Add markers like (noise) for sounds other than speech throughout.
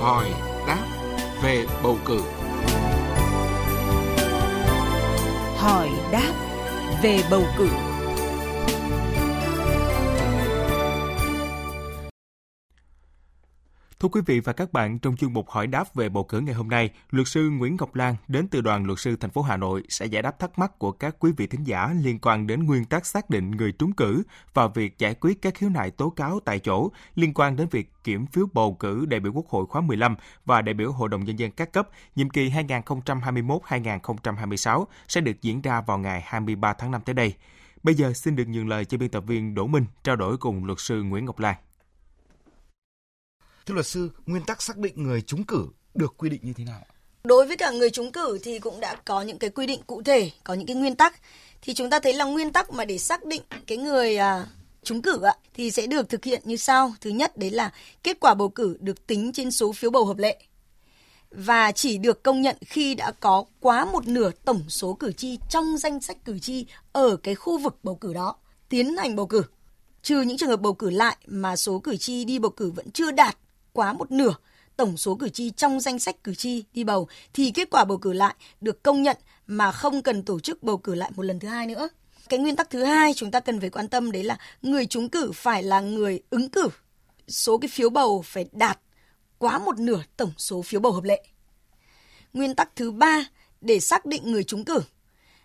hỏi đáp về bầu cử. Hỏi đáp về bầu cử. Thưa quý vị và các bạn, trong chuyên mục hỏi đáp về bầu cử ngày hôm nay, luật sư Nguyễn Ngọc Lan đến từ đoàn luật sư thành phố Hà Nội sẽ giải đáp thắc mắc của các quý vị thính giả liên quan đến nguyên tắc xác định người trúng cử và việc giải quyết các khiếu nại tố cáo tại chỗ liên quan đến việc kiểm phiếu bầu cử đại biểu Quốc hội khóa 15 và đại biểu Hội đồng nhân dân các cấp nhiệm kỳ 2021-2026 sẽ được diễn ra vào ngày 23 tháng 5 tới đây. Bây giờ xin được nhường lời cho biên tập viên Đỗ Minh trao đổi cùng luật sư Nguyễn Ngọc Lan. Thưa luật sư, nguyên tắc xác định người trúng cử được quy định như thế nào? Đối với cả người trúng cử thì cũng đã có những cái quy định cụ thể, có những cái nguyên tắc. Thì chúng ta thấy là nguyên tắc mà để xác định cái người à, trúng cử ạ thì sẽ được thực hiện như sau. Thứ nhất đấy là kết quả bầu cử được tính trên số phiếu bầu hợp lệ và chỉ được công nhận khi đã có quá một nửa tổng số cử tri trong danh sách cử tri ở cái khu vực bầu cử đó tiến hành bầu cử. Trừ những trường hợp bầu cử lại mà số cử tri đi bầu cử vẫn chưa đạt quá một nửa tổng số cử tri trong danh sách cử tri đi bầu thì kết quả bầu cử lại được công nhận mà không cần tổ chức bầu cử lại một lần thứ hai nữa. Cái nguyên tắc thứ hai chúng ta cần phải quan tâm đấy là người trúng cử phải là người ứng cử. Số cái phiếu bầu phải đạt quá một nửa tổng số phiếu bầu hợp lệ. Nguyên tắc thứ ba để xác định người trúng cử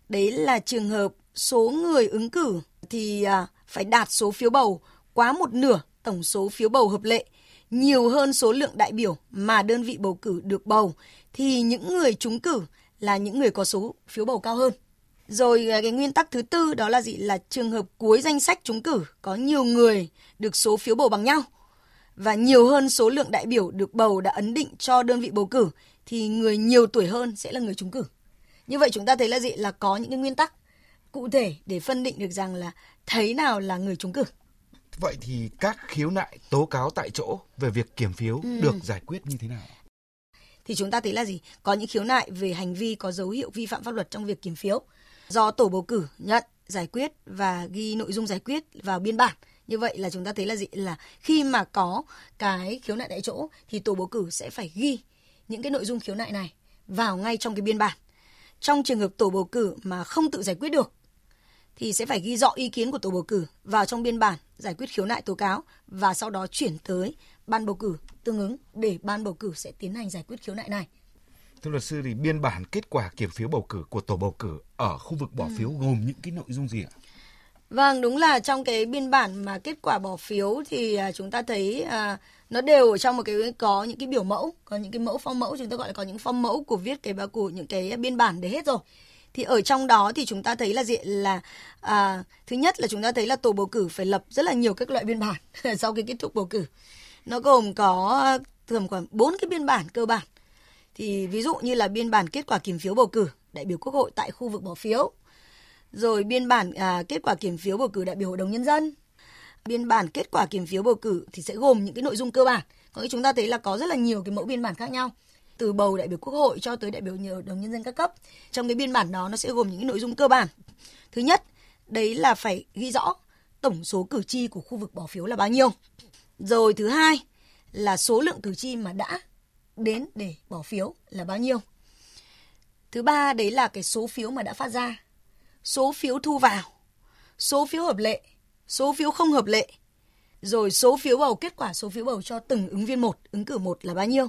đấy là trường hợp số người ứng cử thì à, phải đạt số phiếu bầu quá một nửa tổng số phiếu bầu hợp lệ nhiều hơn số lượng đại biểu mà đơn vị bầu cử được bầu, thì những người trúng cử là những người có số phiếu bầu cao hơn. Rồi à, cái nguyên tắc thứ tư đó là gì là trường hợp cuối danh sách trúng cử, có nhiều người được số phiếu bầu bằng nhau và nhiều hơn số lượng đại biểu được bầu đã ấn định cho đơn vị bầu cử, thì người nhiều tuổi hơn sẽ là người trúng cử. Như vậy chúng ta thấy là gì là có những cái nguyên tắc cụ thể để phân định được rằng là thấy nào là người trúng cử. Vậy thì các khiếu nại tố cáo tại chỗ về việc kiểm phiếu ừ. được giải quyết như thế nào? Thì chúng ta thấy là gì? Có những khiếu nại về hành vi có dấu hiệu vi phạm pháp luật trong việc kiểm phiếu do tổ bầu cử nhận, giải quyết và ghi nội dung giải quyết vào biên bản. Như vậy là chúng ta thấy là gì? Là khi mà có cái khiếu nại tại chỗ thì tổ bầu cử sẽ phải ghi những cái nội dung khiếu nại này vào ngay trong cái biên bản. Trong trường hợp tổ bầu cử mà không tự giải quyết được thì sẽ phải ghi rõ ý kiến của tổ bầu cử vào trong biên bản giải quyết khiếu nại tố cáo và sau đó chuyển tới ban bầu cử tương ứng để ban bầu cử sẽ tiến hành giải quyết khiếu nại này. Thưa luật sư thì biên bản kết quả kiểm phiếu bầu cử của tổ bầu cử ở khu vực bỏ ừ. phiếu gồm những cái nội dung gì ạ? Vâng, đúng là trong cái biên bản mà kết quả bỏ phiếu thì à, chúng ta thấy à, nó đều ở trong một cái có những cái biểu mẫu, có những cái mẫu phong mẫu chúng ta gọi là có những phong mẫu của viết cái của những cái biên bản để hết rồi thì ở trong đó thì chúng ta thấy là diện là à, thứ nhất là chúng ta thấy là tổ bầu cử phải lập rất là nhiều các loại biên bản (laughs) sau khi kết thúc bầu cử. Nó gồm có à, thường khoảng bốn cái biên bản cơ bản. Thì ví dụ như là biên bản kết quả kiểm phiếu bầu cử đại biểu quốc hội tại khu vực bỏ phiếu. Rồi biên bản à, kết quả kiểm phiếu bầu cử đại biểu hội đồng nhân dân. Biên bản kết quả kiểm phiếu bầu cử thì sẽ gồm những cái nội dung cơ bản. Có nghĩa chúng ta thấy là có rất là nhiều cái mẫu biên bản khác nhau từ bầu đại biểu quốc hội cho tới đại biểu hội đồng nhân dân các cấp. Trong cái biên bản đó, nó sẽ gồm những nội dung cơ bản. Thứ nhất, đấy là phải ghi rõ tổng số cử tri của khu vực bỏ phiếu là bao nhiêu. Rồi thứ hai là số lượng cử tri mà đã đến để bỏ phiếu là bao nhiêu. Thứ ba, đấy là cái số phiếu mà đã phát ra. Số phiếu thu vào, số phiếu hợp lệ, số phiếu không hợp lệ. Rồi số phiếu bầu, kết quả số phiếu bầu cho từng ứng viên một, ứng cử một là bao nhiêu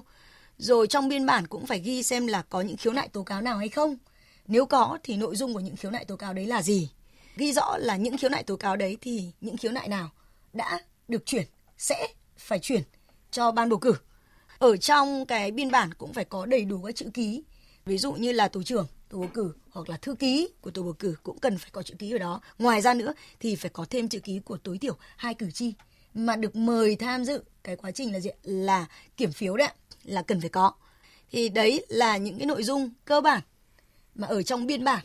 rồi trong biên bản cũng phải ghi xem là có những khiếu nại tố cáo nào hay không. Nếu có thì nội dung của những khiếu nại tố cáo đấy là gì? Ghi rõ là những khiếu nại tố cáo đấy thì những khiếu nại nào đã được chuyển, sẽ phải chuyển cho ban bầu cử. Ở trong cái biên bản cũng phải có đầy đủ các chữ ký. Ví dụ như là tổ trưởng tổ bầu cử hoặc là thư ký của tổ bầu cử cũng cần phải có chữ ký ở đó. Ngoài ra nữa thì phải có thêm chữ ký của tối thiểu hai cử tri mà được mời tham dự cái quá trình là gì? là kiểm phiếu đấy là cần phải có. Thì đấy là những cái nội dung cơ bản mà ở trong biên bản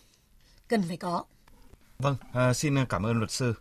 cần phải có. Vâng, à, xin cảm ơn luật sư.